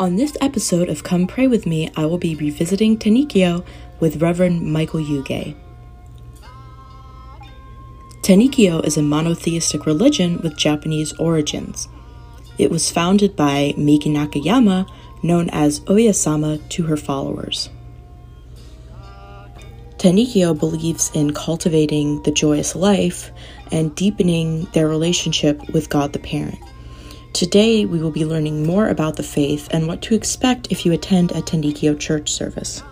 On this episode of Come Pray With Me, I will be revisiting Tenrikyo with Reverend Michael Yuge. Tenrikyo is a monotheistic religion with Japanese origins. It was founded by Miki Nakayama, known as Oyasama, to her followers. Tenrikyo believes in cultivating the joyous life and deepening their relationship with God the Parent. Today, we will be learning more about the faith and what to expect if you attend a Tenrikyo church service.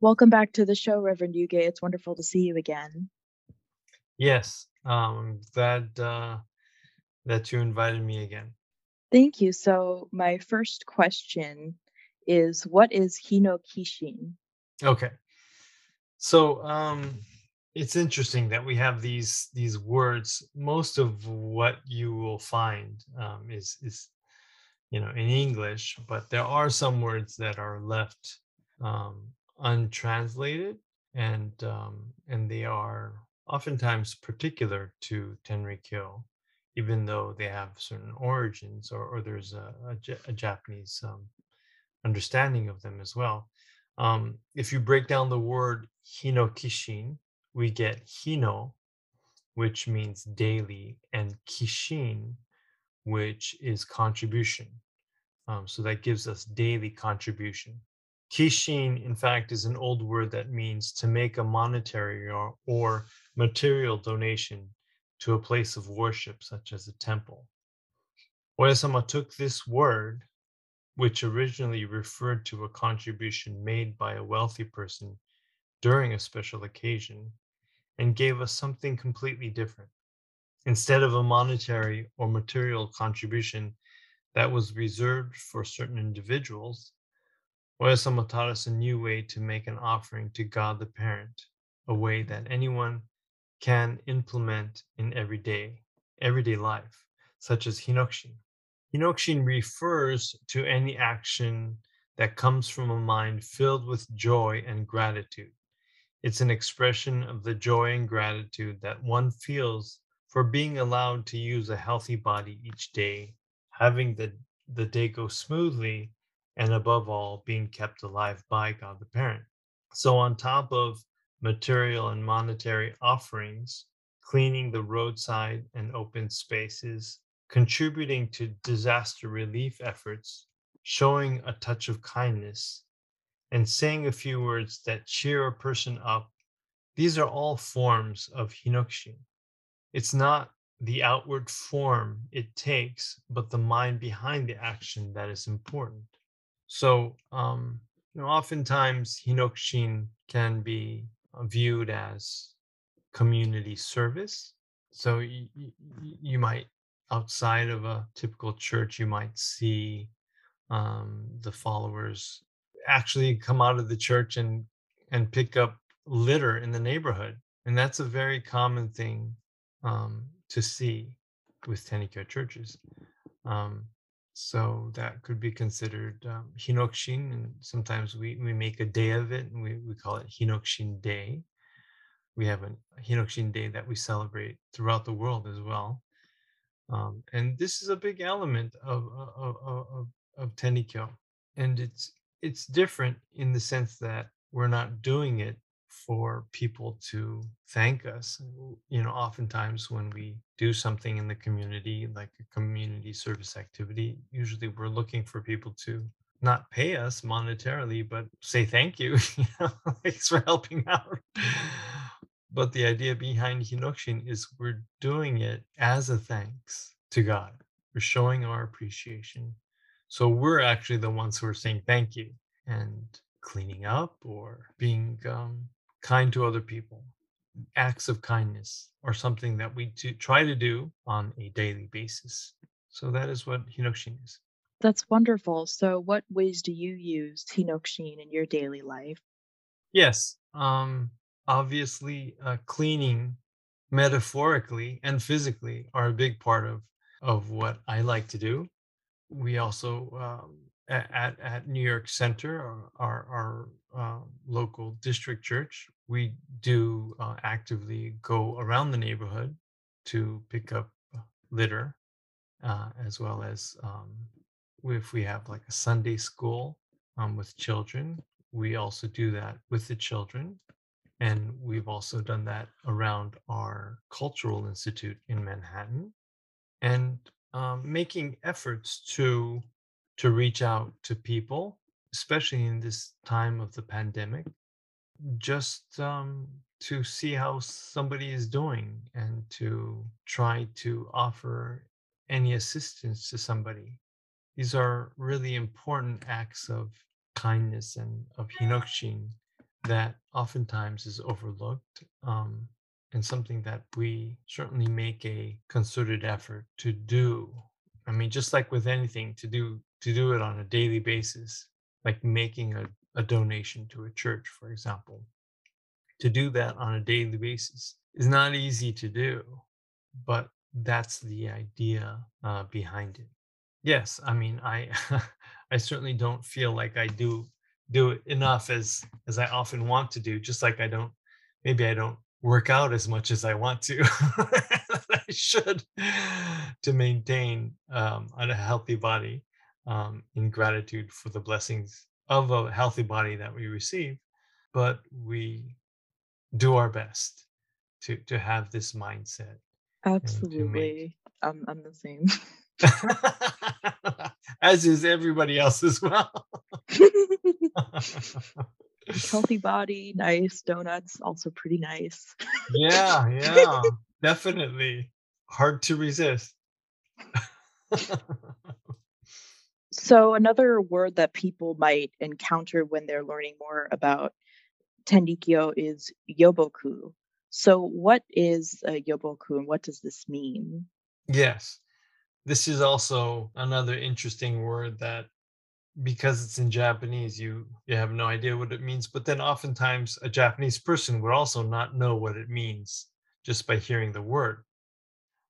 Welcome back to the show, Reverend Yuge. It's wonderful to see you again. Yes, um, I'm glad uh, that you invited me again. Thank you. So, my first question is What is Hinokishin? Okay. So, um, it's interesting that we have these these words. Most of what you will find um, is is you know in English, but there are some words that are left um, untranslated, and um, and they are oftentimes particular to Tenrikyo, even though they have certain origins or, or there's a, Japanese um, understanding of them as well. Um, if you break down the word hinokishin, we get hino, which means daily, and kishin, which is contribution. Um, so that gives us daily contribution. Kishin, in fact, is an old word that means to make a monetary or, or material donation to a place of worship, such as a temple. Oyasama took this word, which originally referred to a contribution made by a wealthy person during a special occasion, and gave us something completely different. Instead of a monetary or material contribution that was reserved for certain individuals, Oyasama taught us a new way to make an offering to God the Parent, a way that anyone can implement in everyday everyday life, such as hinokishin. Hinokishin refers to any action that comes from a mind filled with joy and gratitude. It's an expression of the joy and gratitude that one feels for being allowed to use a healthy body each day, having the, the day go smoothly, and above all, being kept alive by God the Parent. So, on top of material and monetary offerings, cleaning the roadside and open spaces, contributing to disaster relief efforts, showing a touch of kindness, and saying a few words that cheer a person up, these are all forms of hinokishin. It's not the outward form it takes, but the mind behind the action that is important. So, um, you know, oftentimes Hinokishin can be viewed as community service. So you might, outside of a typical church, you might see um, the followers actually come out of the church and and pick up litter in the neighborhood, and that's a very common thing um, to see with Tenrikyo churches. Um, so that could be considered um, Hinokishin, and sometimes we, we make a day of it, and we, we call it Hinokishin Day. We have a Hinokishin Day that we celebrate throughout the world as well. Um, and this is a big element of, of, of, of, Tenrikyo. And it's, it's different in the sense that we're not doing it for people to thank us. You know, oftentimes when we do something in the community, like a community service activity, usually we're looking for people to not pay us monetarily, but say thank you. you know, thanks for helping out. But the idea behind Hinokishin is we're doing it as a thanks to God. We're showing our appreciation. So we're actually the ones who are saying thank you and cleaning up or being um, kind to other people. Acts of kindness are something that we do, try to do on a daily basis. So that is what Hinokishin is. That's wonderful. So, what ways do you use Hinokishin in your daily life? Yes. Um, obviously, uh, cleaning metaphorically and physically are a big part of, of what I like to do. We also um, at, at New York Center, our, our, our uh, local district church, we do uh, actively go around the neighborhood to pick up litter, uh, as well as um, if we have like a Sunday school um, with children, we also do that with the children. And we've also done that around our cultural institute in Manhattan and um, making efforts to to reach out to people, especially in this time of the pandemic, just um, to see how somebody is doing and to try to offer any assistance to somebody. These are really important acts of kindness and of hinokishin that oftentimes is overlooked um, and something that we certainly make a concerted effort to do. I mean, just like with anything, to do to do it on a daily basis, like making a, a donation to a church, for example. To do that on a daily basis is not easy to do, but that's the idea uh, behind it. Yes, I mean, I I certainly don't feel like I do do it enough as as I often want to do. Just like I don't, maybe I don't work out as much as I want to. I should to maintain um, a healthy body um, in gratitude for the blessings of a healthy body that we receive. But we do our best to to have this mindset. Absolutely, I'm I'm the same. as is everybody else as well. Healthy body, nice donuts, also pretty nice. yeah, yeah, definitely. Hard to resist. so, another word that people might encounter when they're learning more about Tenrikyo is yoboku. So, what is a yoboku and what does this mean? Yes this is also another interesting word that because it's in Japanese, you you have no idea what it means. But then oftentimes a Japanese person would also not know what it means just by hearing the word.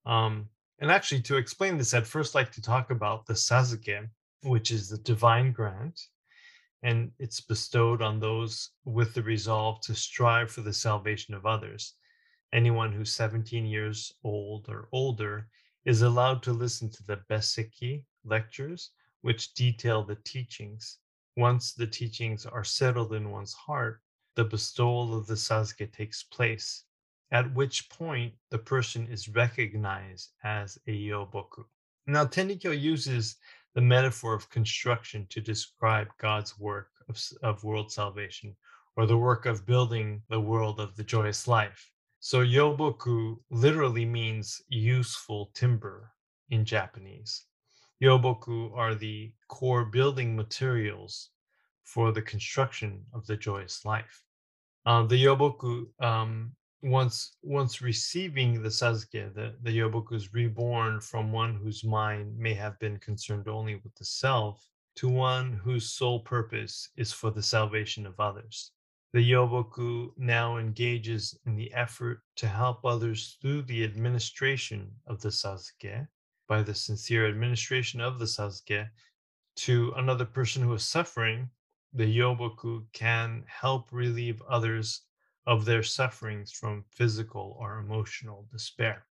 Um, and actually, to explain this, I'd first like to talk about the sazuke, which is the divine grant, and it's bestowed on those with the resolve to strive for the salvation of others. Anyone who's 17 years old or older is allowed to listen to the Besseki lectures, which detail the teachings. Once the teachings are settled in one's heart, the bestowal of the sazuke takes place, at which point the person is recognized as a yoboku. Now, Tenrikyo uses the metaphor of construction to describe God's work of, of world salvation, or the work of building the world of the joyous life. So yoboku literally means useful timber in Japanese. Yoboku are the core building materials for the construction of the joyous life. Uh, the yoboku, um, once once receiving the sazuke, the, the yoboku is reborn from one whose mind may have been concerned only with the self to one whose sole purpose is for the salvation of others. The Yoboku now engages in the effort to help others through the administration of the Sazuke, by the sincere administration of the Sazuke, to another person who is suffering. The Yoboku can help relieve others of their sufferings from physical or emotional despair.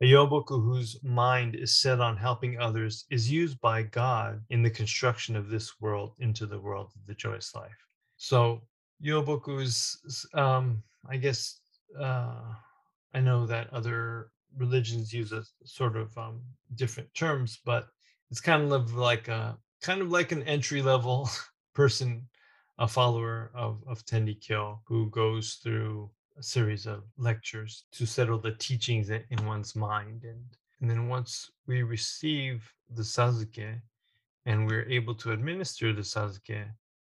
A Yoboku whose mind is set on helping others is used by God in the construction of this world into the world of the joyous life. So Yoboku is, um, I guess, uh, I know that other religions use a sort of um, different terms, but it's kind of like a kind of like an entry level person, a follower of of Tenrikyo who goes through a series of lectures to settle the teachings in one's mind, and and then once we receive the sazuke and we're able to administer the sazuke,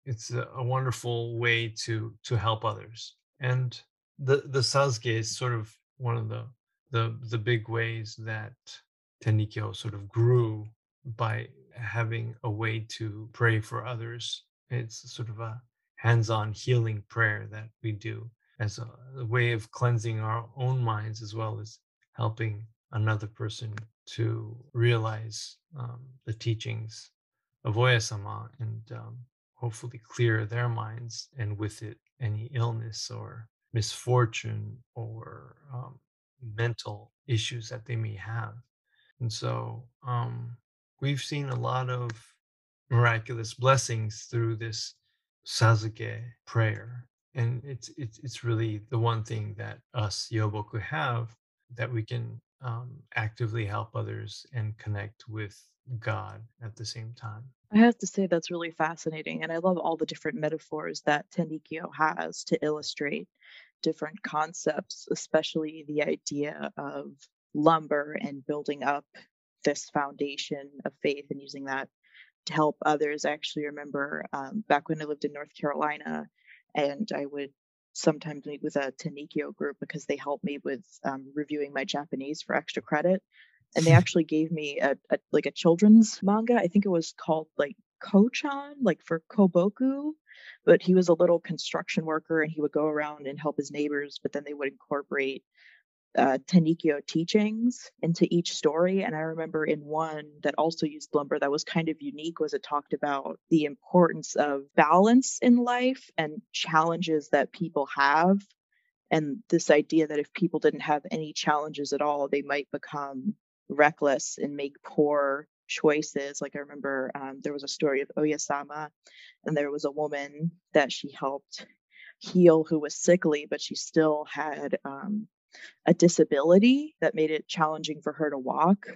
it's a, wonderful way to to help others. And the the sazuke is sort of one of the the the big ways that Tenrikyo sort of grew by having a way to pray for others. It's sort of a hands-on healing prayer that we do as a, a way of cleansing our own minds as well as helping another person to realize um, the teachings of Oyasama and um, hopefully clear their minds and with it any illness or misfortune or um, mental issues that they may have. And so um, we've seen a lot of miraculous blessings through this Sazuke prayer. And it's, it's, it's really the one thing that us Yoboku have that we can um, actively help others and connect with God at the same time. I have to say that's really fascinating. And I love all the different metaphors that Tenrikyo has to illustrate different concepts, especially the idea of lumber and building up this foundation of faith and using that to help others. I actually remember um, back when I lived in North Carolina, and I would sometimes meet with a Tenrikyo group because they helped me with um, reviewing my Japanese for extra credit. And they actually gave me a, a like a children's manga. I think it was called like Kochan, like for Koboku. But he was a little construction worker and he would go around and help his neighbors, but then they would incorporate uh, Tenrikyo teachings into each story. And I remember in one that also used lumber that was kind of unique was it talked about the importance of balance in life and challenges that people have. And this idea that if people didn't have any challenges at all, they might become reckless and make poor choices. Like I remember um, there was a story of Oyasama, and there was a woman that she helped heal who was sickly, but she still had um, a disability that made it challenging for her to walk.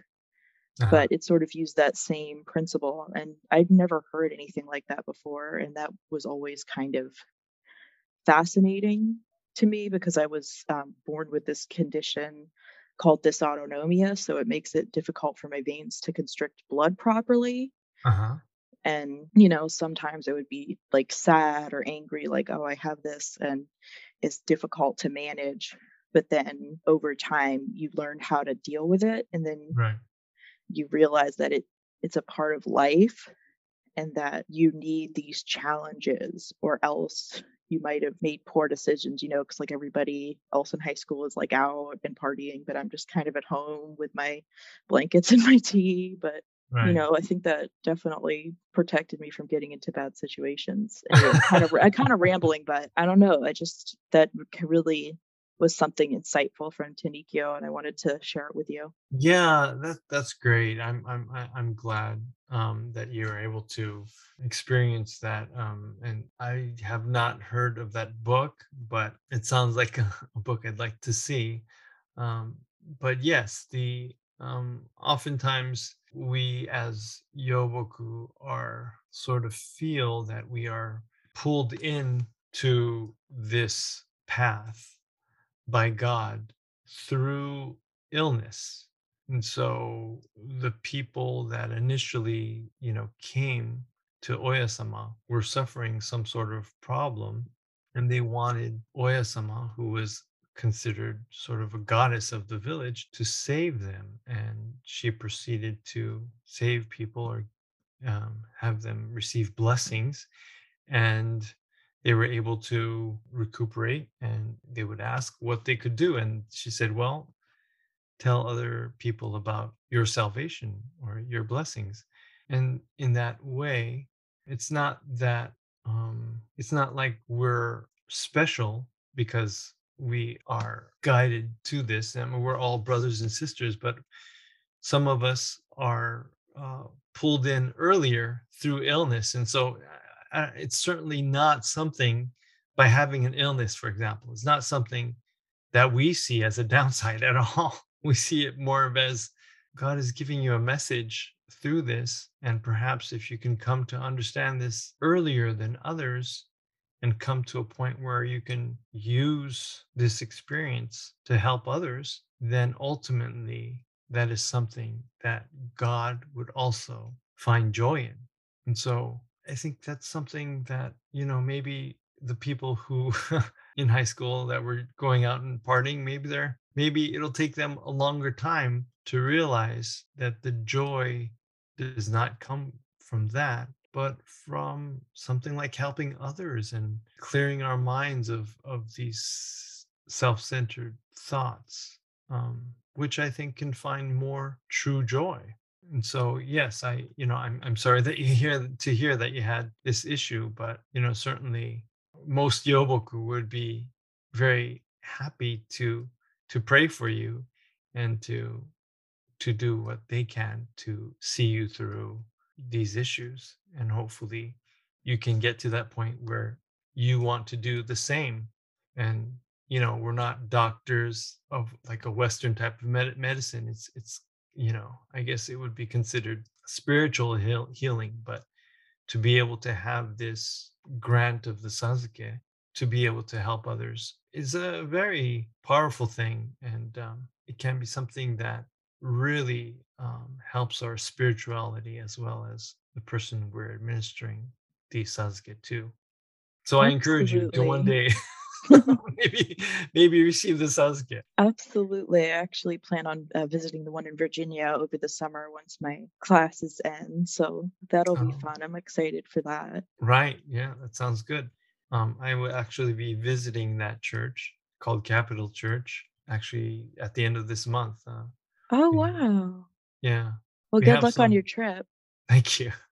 Uh-huh. But it sort of used that same principle. And I'd never heard anything like that before. And that was always kind of fascinating to me because I was um, born with this condition called dysautonomia. So it makes it difficult for my veins to constrict blood properly. Uh-huh. And, you know, sometimes I would be like sad or angry, like, oh, I have this. And it's difficult to manage but then over time you learn how to deal with it and then right. you realize that it it's a part of life and that you need these challenges or else you might have made poor decisions you know because like everybody else in high school is like out and partying but i'm just kind of at home with my blankets and my tea but Right. you know i think that definitely protected me from getting into bad situations and kind of i kind of rambling but i don't know i just that really was something insightful from Tenrikyo, and I wanted to share it with you. Yeah, that that's great. I'm I'm I'm glad um, that you were able to experience that. Um, and I have not heard of that book, but it sounds like a, a book I'd like to see. Um, but yes, the um, oftentimes we as yoboku are sort of feel that we are pulled in to this path by God through illness. And so the people that initially, you know, came to Oyasama were suffering some sort of problem and they wanted Oyasama, who was considered sort of a goddess of the village, to save them. And she proceeded to save people or um, have them receive blessings. And they were able to recuperate and they would ask what they could do. And she said, Well, tell other people about your salvation or your blessings. And in that way, it's not that, um, it's not like we're special because we are guided to this. I mean, we're all brothers and sisters, but some of us are uh, pulled in earlier through illness. And so uh, it's certainly not something by having an illness, for example, it's not something that we see as a downside at all. We see it more of as God is giving you a message through this. And perhaps if you can come to understand this earlier than others and come to a point where you can use this experience to help others, then ultimately that is something that God would also find joy in. And so I think that's something that, you know, maybe the people who in high school that were going out and partying, maybe they're maybe it'll take them a longer time to realize that the joy does not come from that, but from something like helping others and clearing our minds of of these self-centered thoughts, um, which I think can find more true joy. And so yes i you know i'm, I'm sorry that you hear to hear that you had this issue but you know certainly most yoboku would be very happy to to pray for you and to to do what they can to see you through these issues. And hopefully you can get to that point where you want to do the same. And you know we're not doctors of like a western type of med- medicine. It's it's you know i guess it would be considered spiritual heal- healing but to be able to have this grant of the sazuke to be able to help others is a very powerful thing and um, it can be something that really um, helps our spirituality as well as the person we're administering the sazuke to. So i encourage you to one day maybe maybe receive the Sazuke. Absolutely. I actually plan on uh, visiting the one in Virginia over the summer once my classes end. So that'll be Oh, fun. I'm excited for that. right. Yeah, that sounds good. Um, I will actually be visiting that church called Capital Church actually at the end of this month. Uh, Oh, wow. yeah, Well, we good luck on your trip. Thank you.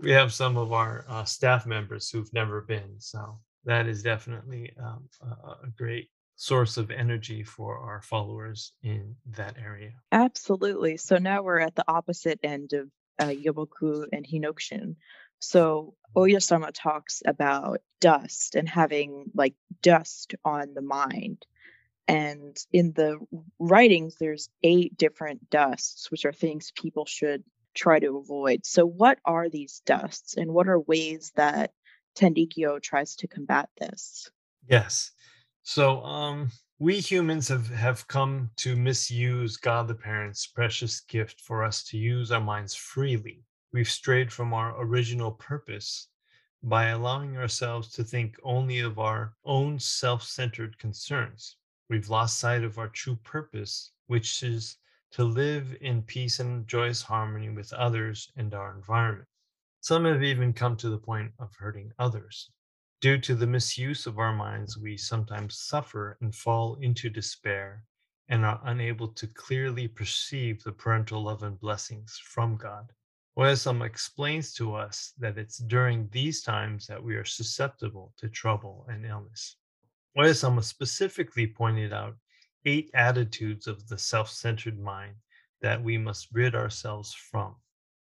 We have some of our uh, staff members who've never been, so that is definitely um, a, a great source of energy for our followers in that area. Absolutely. So now we're at the opposite end of uh, Yoboku and Hinokishin. So Oyasama talks about dust and having like dust on the mind. And in the writings, there's eight different dusts, which are things people should try to avoid. So, what are these dusts, and what are ways that Tenrikyo tries to combat this? Yes. So um we humans have have come to misuse God the Parent's precious gift for us to use our minds freely. We've strayed from our original purpose by allowing ourselves to think only of our own self-centered concerns. We've lost sight of our true purpose, which is to live in peace and joyous harmony with others and our environment. Some have even come to the point of hurting others. Due to the misuse of our minds, we sometimes suffer and fall into despair and are unable to clearly perceive the parental love and blessings from God. Oyasama explains to us that it's during these times that we are susceptible to trouble and illness. Oyasama specifically pointed out eight attitudes of the self centered mind that we must rid ourselves from.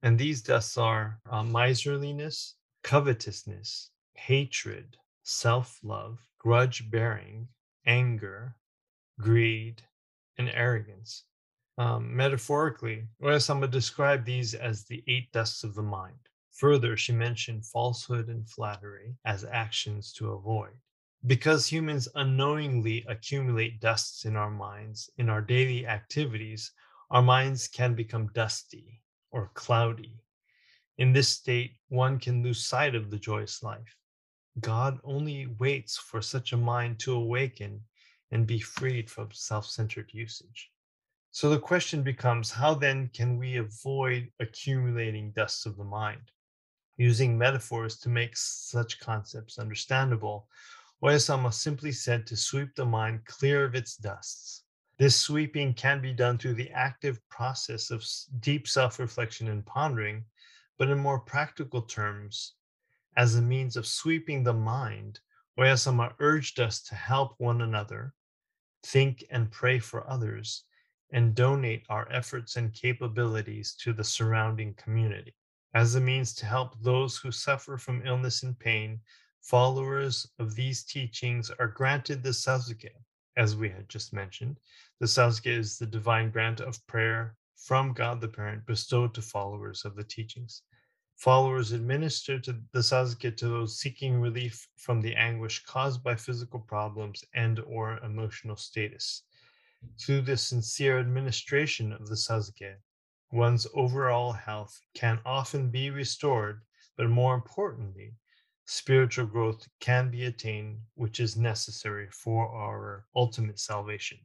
And these dusts are uh, miserliness, covetousness, hatred, self love, grudge bearing, anger, greed, and arrogance. Um, metaphorically, Oyasama described these as the eight dusts of the mind. Further, she mentioned falsehood and flattery as actions to avoid. Because humans unknowingly accumulate dusts in our minds in our daily activities, our minds can become dusty or cloudy. In this state, one can lose sight of the joyous life. God only waits for such a mind to awaken and be freed from self centered usage. So the question becomes how then can we avoid accumulating dusts of the mind? Using metaphors to make such concepts understandable, Oyasama simply said to sweep the mind clear of its dusts. This sweeping can be done through the active process of deep self reflection and pondering, but in more practical terms, as a means of sweeping the mind, Oyasama urged us to help one another, think and pray for others, and donate our efforts and capabilities to the surrounding community. As a means to help those who suffer from illness and pain, followers of these teachings are granted the Sazuke. As we had just mentioned, the Sazuke is the divine grant of prayer from God the Parent bestowed to followers of the teachings. Followers administer to the Sazuke to those seeking relief from the anguish caused by physical problems and or emotional status. Through the sincere administration of the Sazuke, one's overall health can often be restored, but more importantly, spiritual growth can be attained, which is necessary for our ultimate salvation.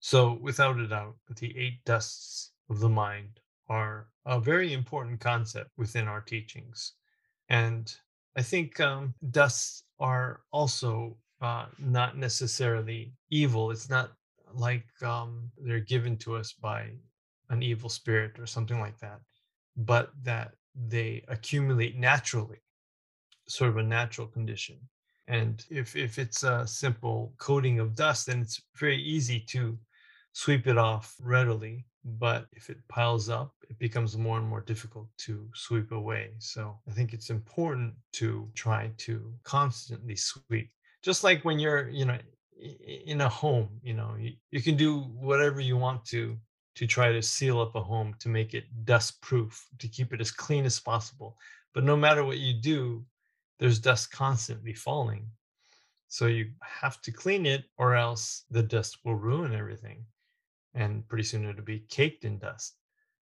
So, without a doubt, the eight dusts of the mind are a very important concept within our teachings. And I think um, dusts are also uh, not necessarily evil. It's not like um, they're given to us by an evil spirit or something like that, but that they accumulate naturally, sort of a natural condition. And if, if it's a simple coating of dust, then it's very easy to sweep it off readily. But if it piles up, it becomes more and more difficult to sweep away. So I think it's important to try to constantly sweep. Just like when you're, you know, in a home, you know, you, you can do whatever you want to to try to seal up a home to make it dust proof, to keep it as clean as possible. But no matter what you do, there's dust constantly falling. So you have to clean it or else the dust will ruin everything. And pretty soon it'll be caked in dust.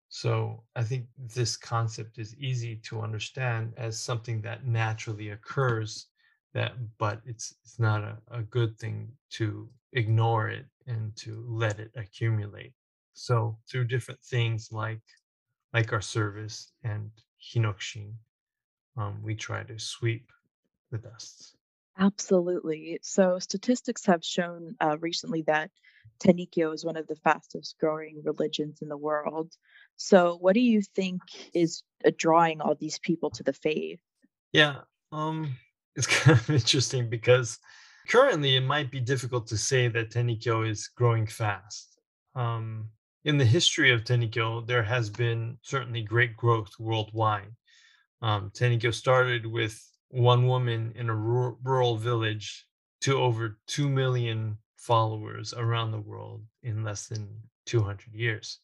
So I think this concept is easy to understand as something that naturally occurs that but it's it's not a, a good thing to ignore it and to let it accumulate. So through different things like like our service and hinokishin, um, we try to sweep the dust. Absolutely. So statistics have shown uh, recently that Tenrikyo is one of the fastest growing religions in the world. So what do you think is uh, drawing all these people to the faith? Yeah, um, it's kind of interesting because currently it might be difficult to say that Tenrikyo is growing fast. Um, in the history of Tenrikyo, there has been certainly great growth worldwide. Um, Tenrikyo started with one woman in a rural, rural village to over 2 million followers around the world in less than 200 years.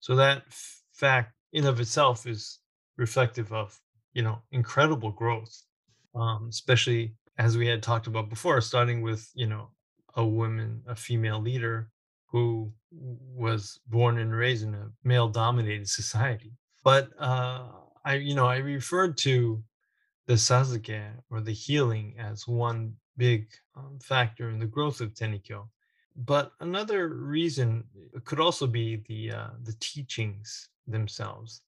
So that f- fact in of itself is reflective of, you know, incredible growth, um, especially as we had talked about before, starting with, you know, a woman, a female leader who was born and raised in a male dominated society. But uh, I, you know, I referred to the sasuke or the healing as one big um, factor in the growth of Tenrikyo. But another reason could also be the uh, the teachings themselves.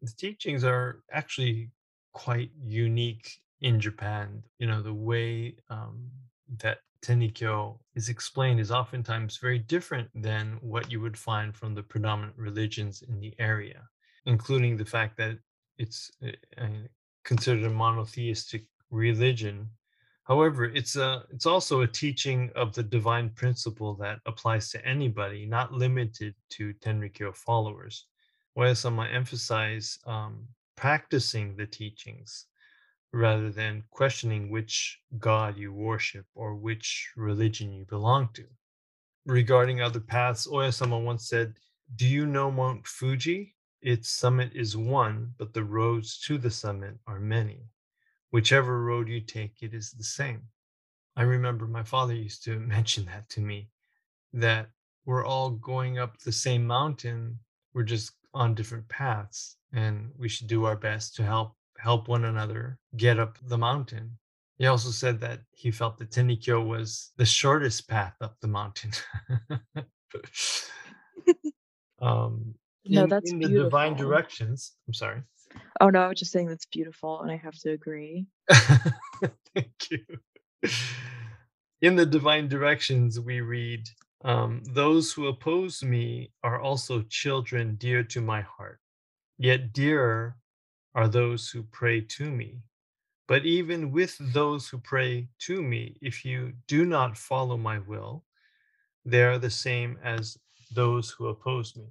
The teachings are actually quite unique in Japan. You know, the way um, that Tenrikyo is explained is oftentimes very different than what you would find from the predominant religions in the area, including the fact that it's uh, considered a monotheistic religion. However, it's a it's also a teaching of the divine principle that applies to anybody, not limited to Tenrikyo followers. Oyasama emphasize um, practicing the teachings rather than questioning which god you worship or which religion you belong to. Regarding other paths, Oyasama once said, "Do you know Mount Fuji? Its summit is one, but the roads to the summit are many. Whichever road you take, it is the same. I remember my father used to mention that to me that we're all going up the same mountain, we're just on different paths, and we should do our best to help help one another get up the mountain. He also said that he felt that Tenrikyo was the shortest path up the mountain. um, No, in, that's in the divine directions. I'm sorry. Oh no, I was just saying that's beautiful, and I have to agree. Thank you. In the divine directions, we read, um, Those who oppose me are also children dear to my heart, yet dearer are those who pray to me. But even with those who pray to me, if you do not follow my will, they are the same as those who oppose me.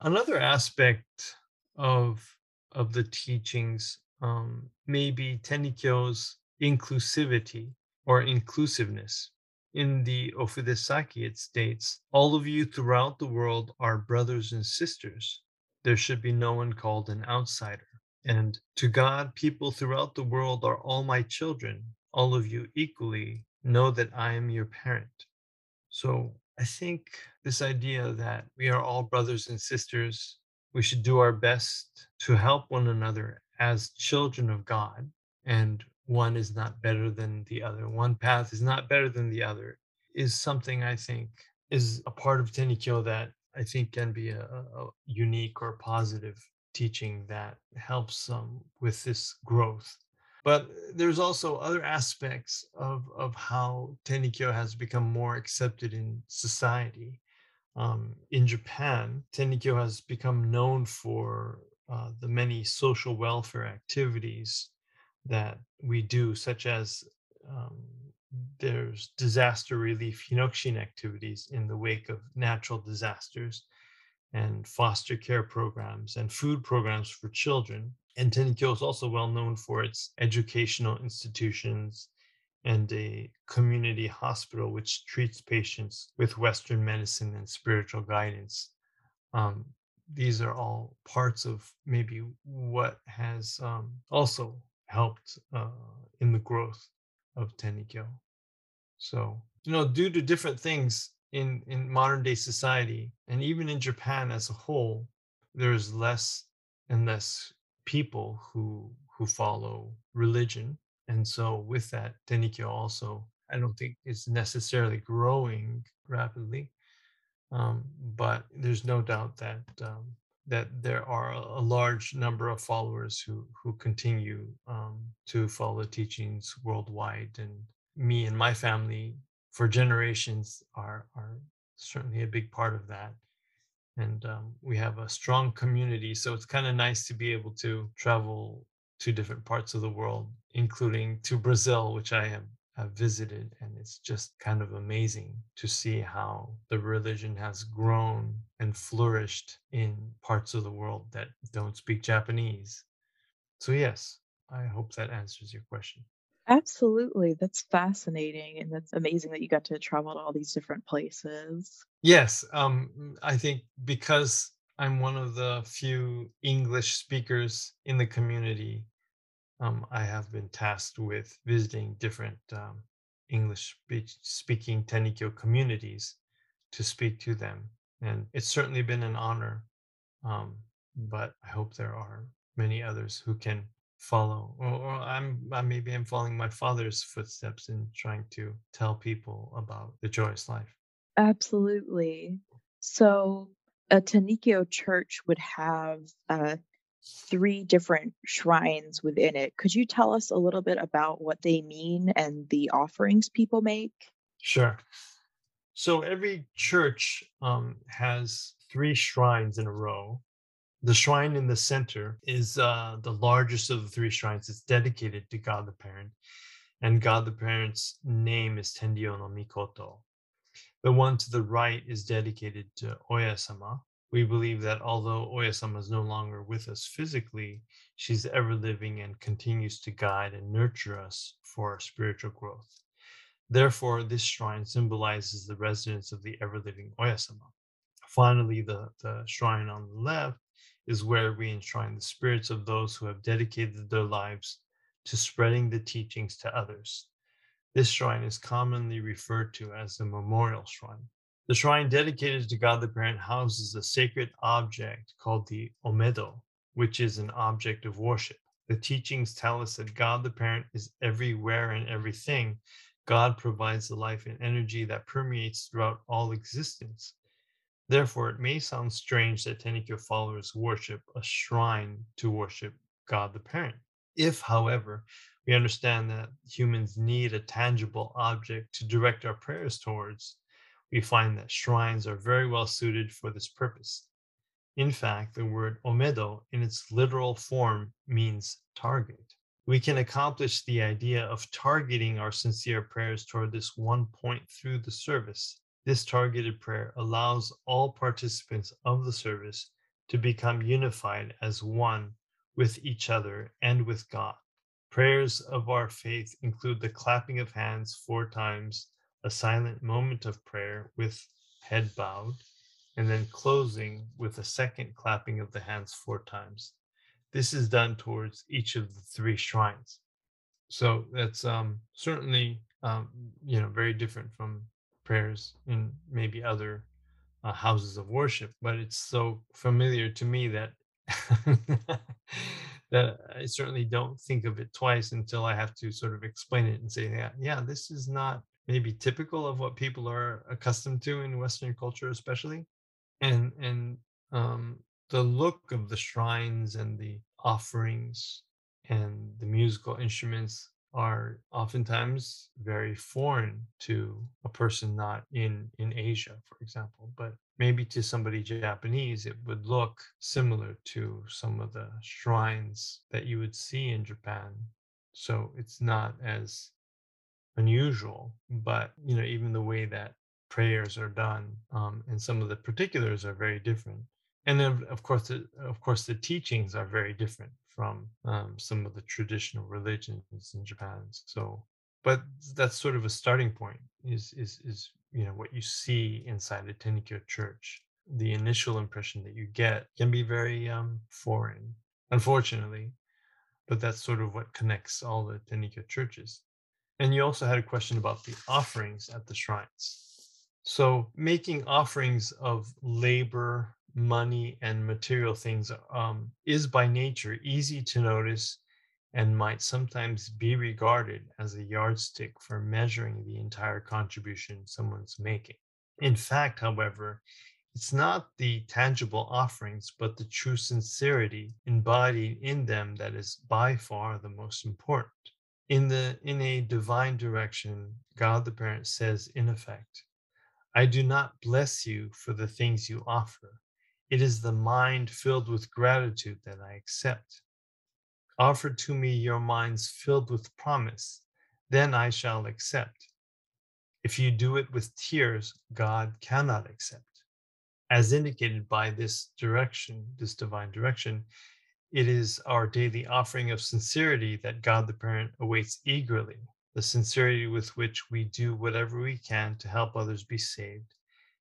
Another aspect of of the teachings um, may be Tenrikyo's inclusivity or inclusiveness. In the Ofudesaki, it states, All of you throughout the world are brothers and sisters. There should be no one called an outsider. And to God, people throughout the world are all my children. All of you equally know that I am your parent. So I think this idea that we are all brothers and sisters, we should do our best to help one another as children of God, and one is not better than the other, one path is not better than the other, is something I think is a part of Tenrikyo that I think can be a, a unique or positive teaching that helps um, with this growth but there's also other aspects of, of how Tenrikyo has become more accepted in society. Um, in Japan, Tenrikyo has become known for uh, the many social welfare activities that we do, such as um, there's disaster relief hinokishin activities in the wake of natural disasters and foster care programs and food programs for children. And is also well known for its educational institutions and a community hospital which treats patients with Western medicine and spiritual guidance. Um, these are all parts of maybe what has um, also helped uh, in the growth of Tenrikyo. So, you know, due to different things in, in modern day society, and even in Japan as a whole, there's less and less people who who follow religion and so with that, Tenrikyo also, I don't think is necessarily growing rapidly, um, but there's no doubt that um, that there are a large number of followers who who continue um, to follow teachings worldwide. And me and my family, for generations, are are certainly a big part of that. And um, we have a strong community, so it's kind of nice to be able to travel to different parts of the world, including to Brazil, which I have, have visited. And it's just kind of amazing to see how the religion has grown and flourished in parts of the world that don't speak Japanese. So, yes, I hope that answers your question. Absolutely. That's fascinating. And that's amazing that you got to travel to all these different places. Yes. Um, I think because I'm one of the few English speakers in the community. Um, I have been tasked with visiting different um, English speaking Tenrikyo communities to speak to them. And it's certainly been an honor. Um, but I hope there are many others who can follow or, or I'm I maybe I'm following my father's footsteps in trying to tell people about the joyous life. Absolutely. So a Tenrikyo church would have uh, three different shrines within it. Could you tell us a little bit about what they mean and the offerings people make? Sure. So every church um, has three shrines in a row. The shrine in the center is uh, the largest of the three shrines. It's dedicated to God the Parent, and God the Parent's name is Tenri-O-no-Mikoto. The one to the right is dedicated to Oya-sama. We believe that although Oya-sama is no longer with us physically, she's ever living and continues to guide and nurture us for our spiritual growth. Therefore, this shrine symbolizes the residence of the ever living Oya-sama. Finally, the, the shrine on the left is where we enshrine the spirits of those who have dedicated their lives to spreading the teachings to others. This shrine is commonly referred to as the memorial shrine. The shrine dedicated to God the Parent houses a sacred object called the Omedo, which is an object of worship. The teachings tell us that God the Parent is everywhere and everything. God provides the life and energy that permeates throughout all existence. Therefore, it may sound strange that Tenrikyo followers worship a shrine to worship God the Parent. If, however, we understand that humans need a tangible object to direct our prayers towards, we find that shrines are very well suited for this purpose. In fact, the word omedo in its literal form means target. We can accomplish the idea of targeting our sincere prayers toward this one point through the service. This targeted prayer allows all participants of the service to become unified as one with each other and with God. Prayers of our faith include the clapping of hands four times, a silent moment of prayer with head bowed, and then closing with a second clapping of the hands four times. This is done towards each of the three shrines. So that's um, certainly um, you know very different from prayers in maybe other uh, houses of worship, but it's so familiar to me that that I certainly don't think of it twice until I have to sort of explain it and say, yeah, yeah, this is not maybe typical of what people are accustomed to in Western culture, especially. And and um, the look of the shrines and the offerings and the musical instruments are oftentimes very foreign to a person not in in Asia, for example. But maybe to somebody Japanese, it would look similar to some of the shrines that you would see in Japan. So it's not as unusual, but you know, even the way that prayers are done um, and some of the particulars are very different and then of course the, of course the teachings are very different from um, some of the traditional religions in japan so but that's sort of a starting point is is is you know what you see inside a tenrikyo church. The initial impression that you get can be very um, foreign unfortunately but that's sort of what connects all the tenrikyo churches. And you also had a question about the offerings at the shrines. So making offerings of labor, money, and material things um, is by nature easy to notice and might sometimes be regarded as a yardstick for measuring the entire contribution someone's making. In fact, however, it's not the tangible offerings, but the true sincerity embodied in them that is by far the most important. In the in a divine direction, God the Parent says in effect, I do not bless you for the things you offer. It is the mind filled with gratitude that I accept. Offer to me your minds filled with promise, then I shall accept. If you do it with tears, God cannot accept. As indicated by this direction, this divine direction, it is our daily offering of sincerity that God the Parent awaits eagerly the sincerity with which we do whatever we can to help others be saved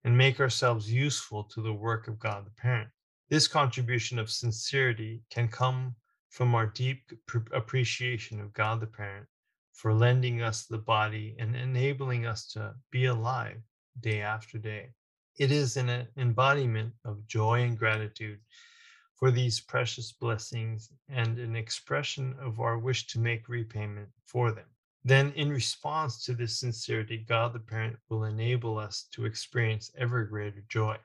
and make ourselves useful to the work of God the Parent. This contribution of sincerity can come from our deep appreciation of God the Parent for lending us the body and enabling us to be alive day after day. It is an uh, embodiment of joy and gratitude for these precious blessings and an expression of our wish to make repayment for them then in response to this sincerity, God the Parent will enable us to experience ever greater joy.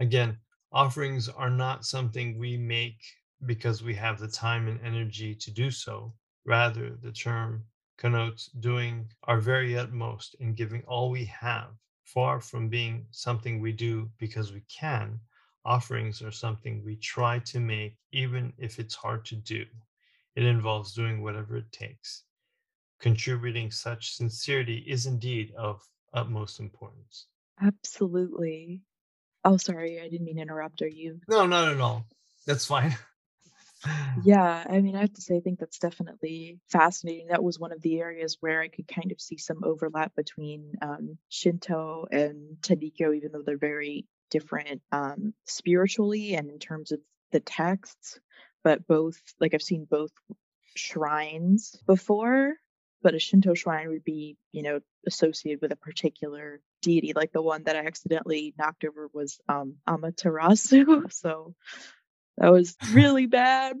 Again, offerings are not something we make because we have the time and energy to do so. Rather, the term connotes doing our very utmost and giving all we have, far from being something we do because we can. Offerings are something we try to make, even if it's hard to do. It involves doing whatever it takes contributing such sincerity is indeed of utmost importance. Absolutely. Oh, sorry, I didn't mean to interrupt. Are you? No, not at all. That's fine. yeah, I mean, I have to say, I think that's definitely fascinating. That was one of the areas where I could kind of see some overlap between um, Shinto and Tenrikyo, even though they're very different um, spiritually and in terms of the texts. But both, like, I've seen both shrines before but a Shinto shrine would be, you know, associated with a particular deity. Like the one that I accidentally knocked over was um, Amaterasu. So that was really bad.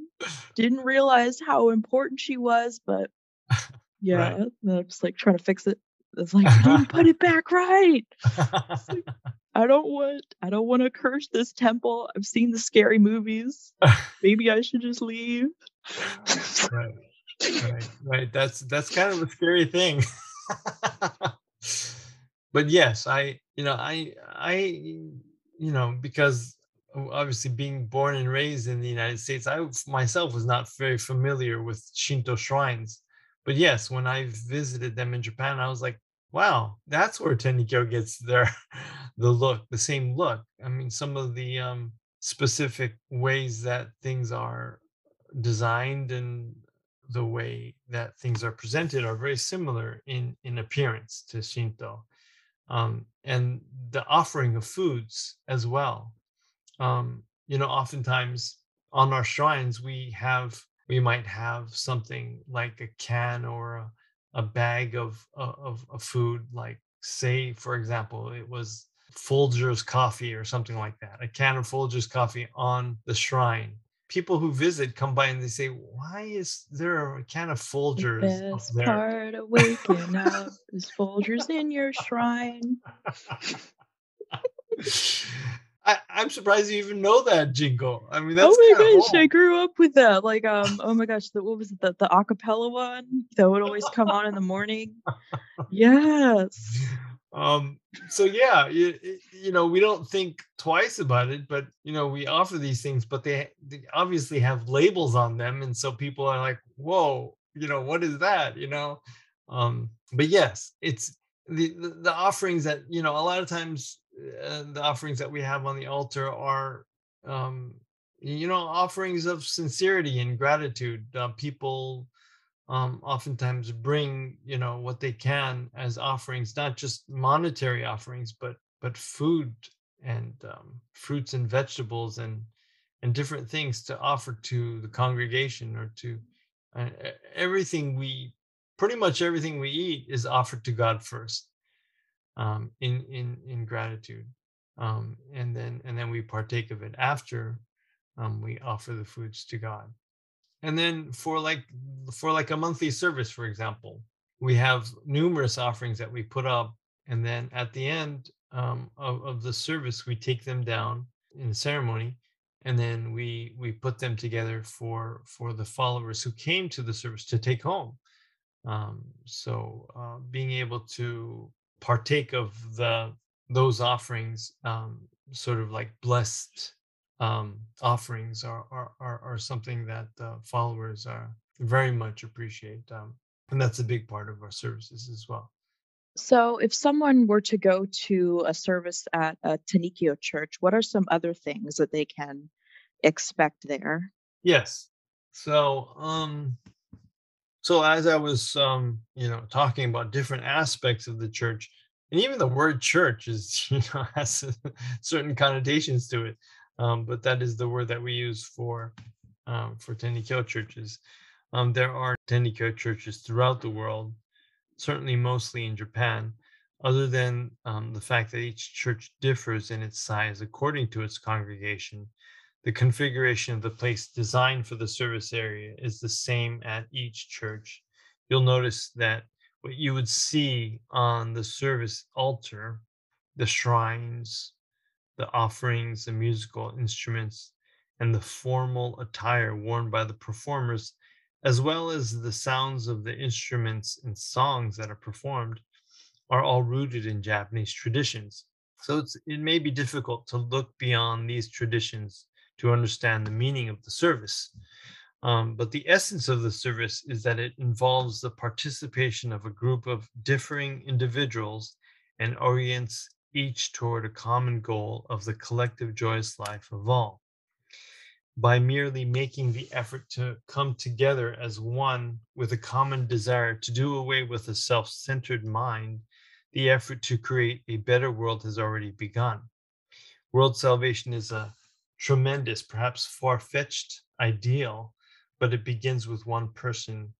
Didn't realize how important she was, but yeah, right. I'm just like trying to fix it. It's like you didn't put it back right. Like, I don't want I don't want to curse this temple. I've seen the scary movies. Maybe I should just leave. right right, right. That's that's kind of a scary thing. but yes, I, you know, I, I, you know, because obviously being born and raised in the United States, I myself was not very familiar with Shinto shrines. But yes, when I visited them in Japan, I was like, wow, that's where Tenrikyo gets their the look, the same look. I mean, some of the um, specific ways that things are designed and the way that things are presented are very similar in in appearance to Shinto, um, and the offering of foods as well. Um, you know, oftentimes on our shrines we have we might have something like a can or a, a bag of, of of food, like say for example, it was Folgers coffee or something like that, a can of Folgers coffee on the shrine people who visit come by and they say, "Why is there a can of Folgers?" The best part of waking up is Folgers in your shrine. I, I'm surprised you even know that jingle. I mean, that's oh my gosh, I grew up with that. Like, um, oh my gosh, the, what was it? The, the acapella one that would always come on in the morning. Yes. Um so yeah you, you know we don't think twice about it but you know we offer these things but they, they obviously have labels on them and so people are like whoa you know what is that? You know? Um but yes it's the the, the offerings that you know a lot of times uh, the offerings that we have on the altar are um you know offerings of sincerity and gratitude uh, people um, oftentimes bring you know what they can as offerings not just monetary offerings but but food and um, fruits and vegetables and and different things to offer to the congregation or to uh, everything we pretty much everything we eat is offered to god first um, in in in gratitude um, and then and then we partake of it after um, we offer the foods to god and then for like for like a monthly service for example we have numerous offerings that we put up and then at the end um, of, of the service we take them down in ceremony and then we we put them together for for the followers who came to the service to take home. Um, so uh, being able to partake of the those offerings um, sort of like blessed um, offerings are, are are are something that uh, followers are very much appreciate um, and that's a big part of our services as well. So, if someone were to go to a service at a Tenrikyo church, what are some other things that they can expect there? yes. So um so as i was um you know talking about different aspects of the church and even the word church is you know has certain connotations to it um but that is the word that we use for um for Tenrikyo churches um there are Tenrikyo churches throughout the world certainly mostly in japan other than um, the fact that each church differs in its size according to its congregation the configuration of the place designed for the service area is the same at each church. You'll notice that what you would see on the service altar, the shrines, the offerings, the musical instruments, and the formal attire worn by the performers, as well as the sounds of the instruments and songs that are performed, are all rooted in Japanese traditions. So it may be difficult to look beyond these traditions to understand the meaning of the service. Um, but the essence of the service is that it involves the participation of a group of differing individuals and orients each toward a common goal of the collective joyous life of all. By merely making the effort to come together as one with a common desire to do away with a self centered mind, the effort to create a better world has already begun. World salvation is a tremendous, perhaps far fetched ideal, but it begins with one person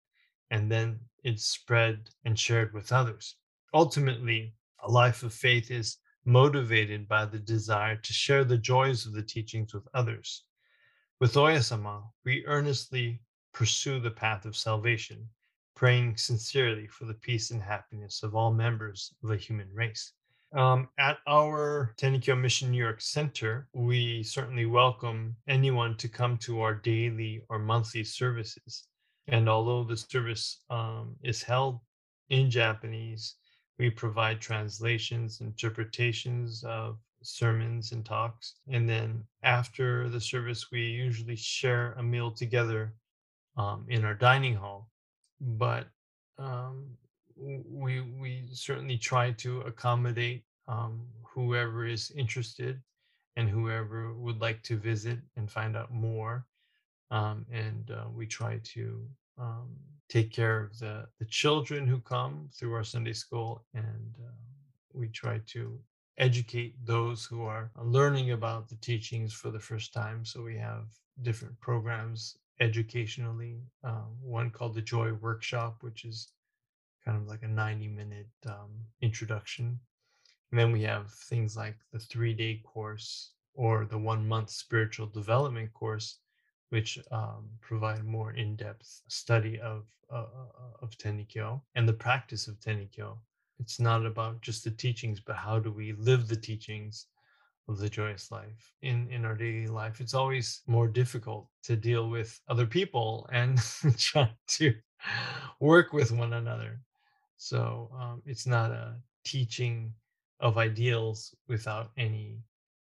and then it's spread and shared with others. Ultimately, a life of faith is motivated by the desire to share the joys of the teachings with others. With Oyasama, we earnestly pursue the path of salvation, praying sincerely for the peace and happiness of all members of the human race. Um, at our Tenrikyo Mission New York Center, we certainly welcome anyone to come to our daily or monthly services. And although the service um, is held in Japanese, we provide translations, interpretations of sermons and talks. And then after the service, we usually share a meal together um, in our dining hall. But um, we we certainly try to accommodate um, whoever is interested and whoever would like to visit and find out more. Um, and uh, we try to um, take care of the the children who come through our Sunday school, and uh, we try to educate those who are learning about the teachings for the first time. So we have different programs educationally. Uh, one called the Joy Workshop, which is kind of like a 90 minute um, introduction. And then we have things like the three day course or the one month spiritual development course, which um, provide more in depth study of, uh, uh, of Tenrikyo and the practice of Tenrikyo. It's not about just the teachings, but how do we live the teachings of the joyous life in in our daily life it's always more difficult to deal with other people and try to work with one another so um, it's not a teaching of ideals without any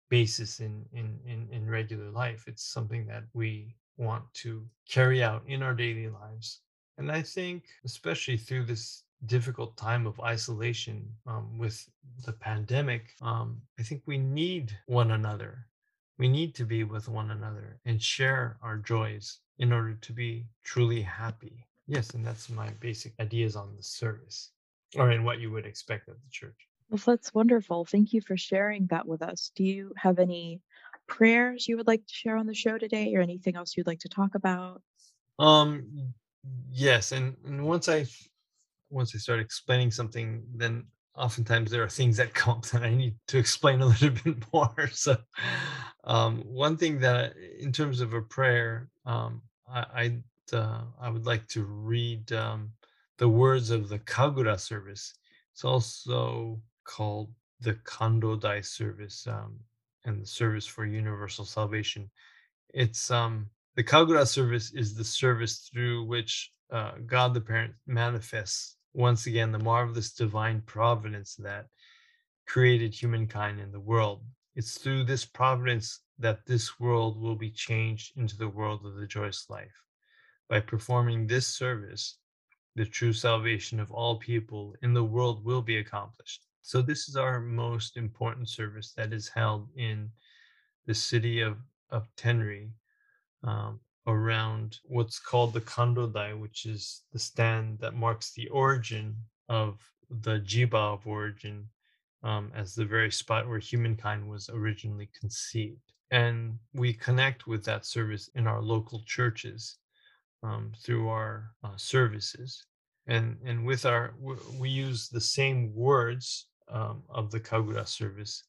basis in, in in in regular life it's something that we want to carry out in our daily lives and i think especially through this difficult time of isolation um, with the pandemic, um, I think we need one another. We need to be with one another and share our joys in order to be truly happy. Yes, and that's my basic ideas on the service or in what you would expect of the church. Well, that's wonderful. Thank you for sharing that with us. Do you have any prayers you would like to share on the show today or anything else you'd like to talk about? Um yes, and, and once I once I start explaining something, then oftentimes there are things that come up that I need to explain a little bit more. So, um, one thing that, in terms of a prayer, um, I I, uh, I would like to read um, the words of the Kagura service. It's also called the Kanrodai service um, and the service for universal salvation. It's um, the Kagura service is the service through which uh, God the Parent manifests once again the marvelous divine providence that created humankind in the world. It's through this providence that this world will be changed into the world of the joyous life. By performing this service, the true salvation of all people in the world will be accomplished. So, this is our most important service that is held in the city of, of Tenri um, around what's called the Kanrodai, which is the stand that marks the origin of the Jiba of origin um, as the very spot where humankind was originally conceived. And we connect with that service in our local churches um, through our uh, services. And, and with our, we use the same words um, of the Kagura service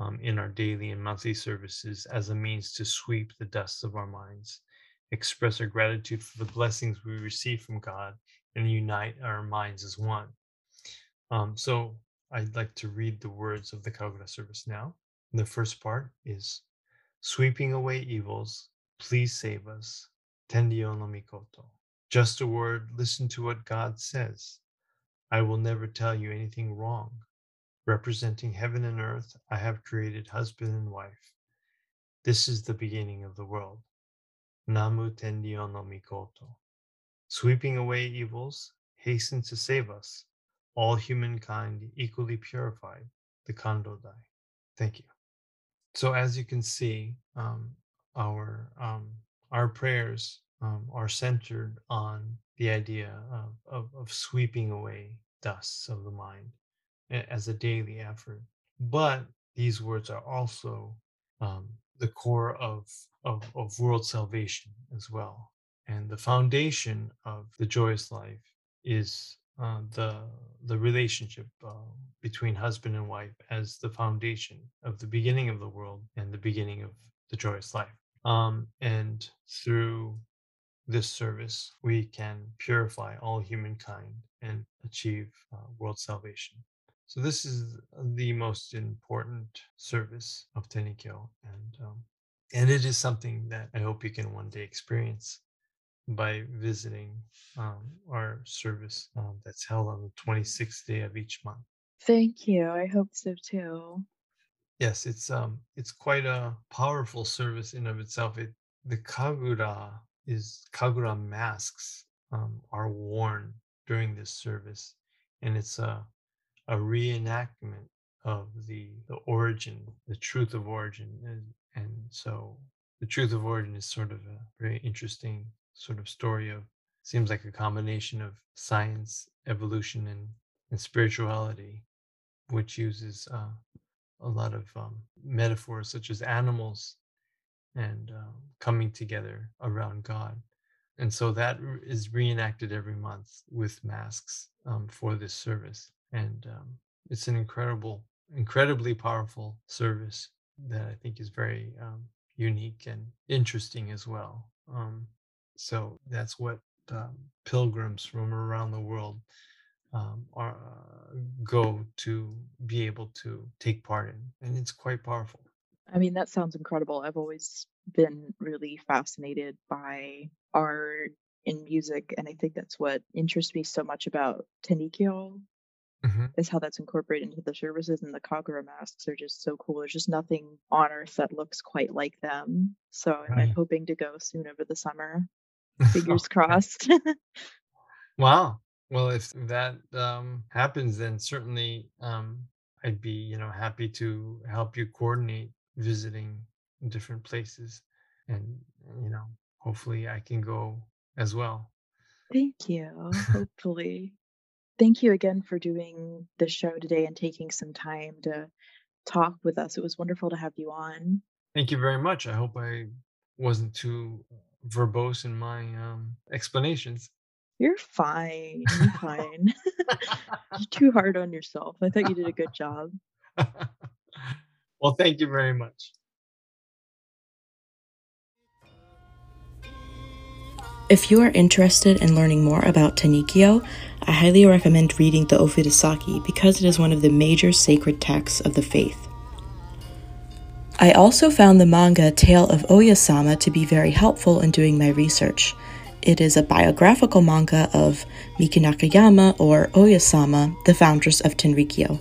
um, in our daily and monthly services as a means to sweep the dust of our minds express our gratitude for the blessings we receive from God and unite our minds as one. Um, so I'd like to read the words of the Kagura service now. The first part is Sweeping away evils, please save us. Tenri-O-no-Mikoto. Just a word, listen to what God says. I will never tell you anything wrong. Representing heaven and earth, I have created husband and wife. This is the beginning of the world. Namu Tenri-O-no-Mikoto. Sweeping away evils, hasten to save us, all humankind equally purified, the Kanrodai. Thank you. So as you can see, um, our um, our prayers um, are centered on the idea of, of, of sweeping away dusts of the mind as a daily effort. But these words are also um, the core of, of, of world salvation as well. And the foundation of the joyous life is uh, the the relationship uh, between husband and wife as the foundation of the beginning of the world and the beginning of the joyous life. Um, and through this service, we can purify all humankind and achieve uh, world salvation. So this is the most important service of Tenrikyo, and um, and it is something that I hope you can one day experience by visiting um, our service um, that's held on the 26th day of each month. Thank you. I hope so too. Yes, it's um it's quite a powerful service in of itself. It the kagura is kagura masks um, are worn during this service, and it's a a reenactment of the the origin, the truth of origin, and, and so the truth of origin is sort of a very interesting sort of story of seems like a combination of science, evolution, and and spirituality, which uses uh, a lot of um, metaphors such as animals and uh, coming together around God. And so that is reenacted every month with masks um, for this service and um, it's an incredible, incredibly powerful service that I think is very um, unique and interesting as well. Um, so that's what um, pilgrims from around the world um, are uh, go to be able to take part in, and it's quite powerful. I mean, that sounds incredible. I've always been really fascinated by art in music, and I think that's what interests me so much about Tenrikyo hmm is how that's incorporated into the services and the Kagura masks are just so cool. There's just nothing on earth that looks quite like them. So I'm, I'm hoping to go soon over the summer. Fingers crossed. Wow. Well, if that um, happens, then certainly um, I'd be, you know, happy to help you coordinate visiting different places, and you know, hopefully I can go as well. Thank you. Hopefully. Thank you again for doing the show today and taking some time to talk with us. It was wonderful to have you on. Thank you very much. I hope I wasn't too verbose in my um, explanations. You're fine. You're fine. You're too hard on yourself. I thought you did a good job. well, thank you very much. If you are interested in learning more about Tenrikyo, I highly recommend reading the Ofudasaki because it is one of the major sacred texts of the faith. I also found the manga Tale of Oyasama to be very helpful in doing my research. It is a biographical manga of Miki Nakayama or Oyasama, the foundress of Tenrikyo.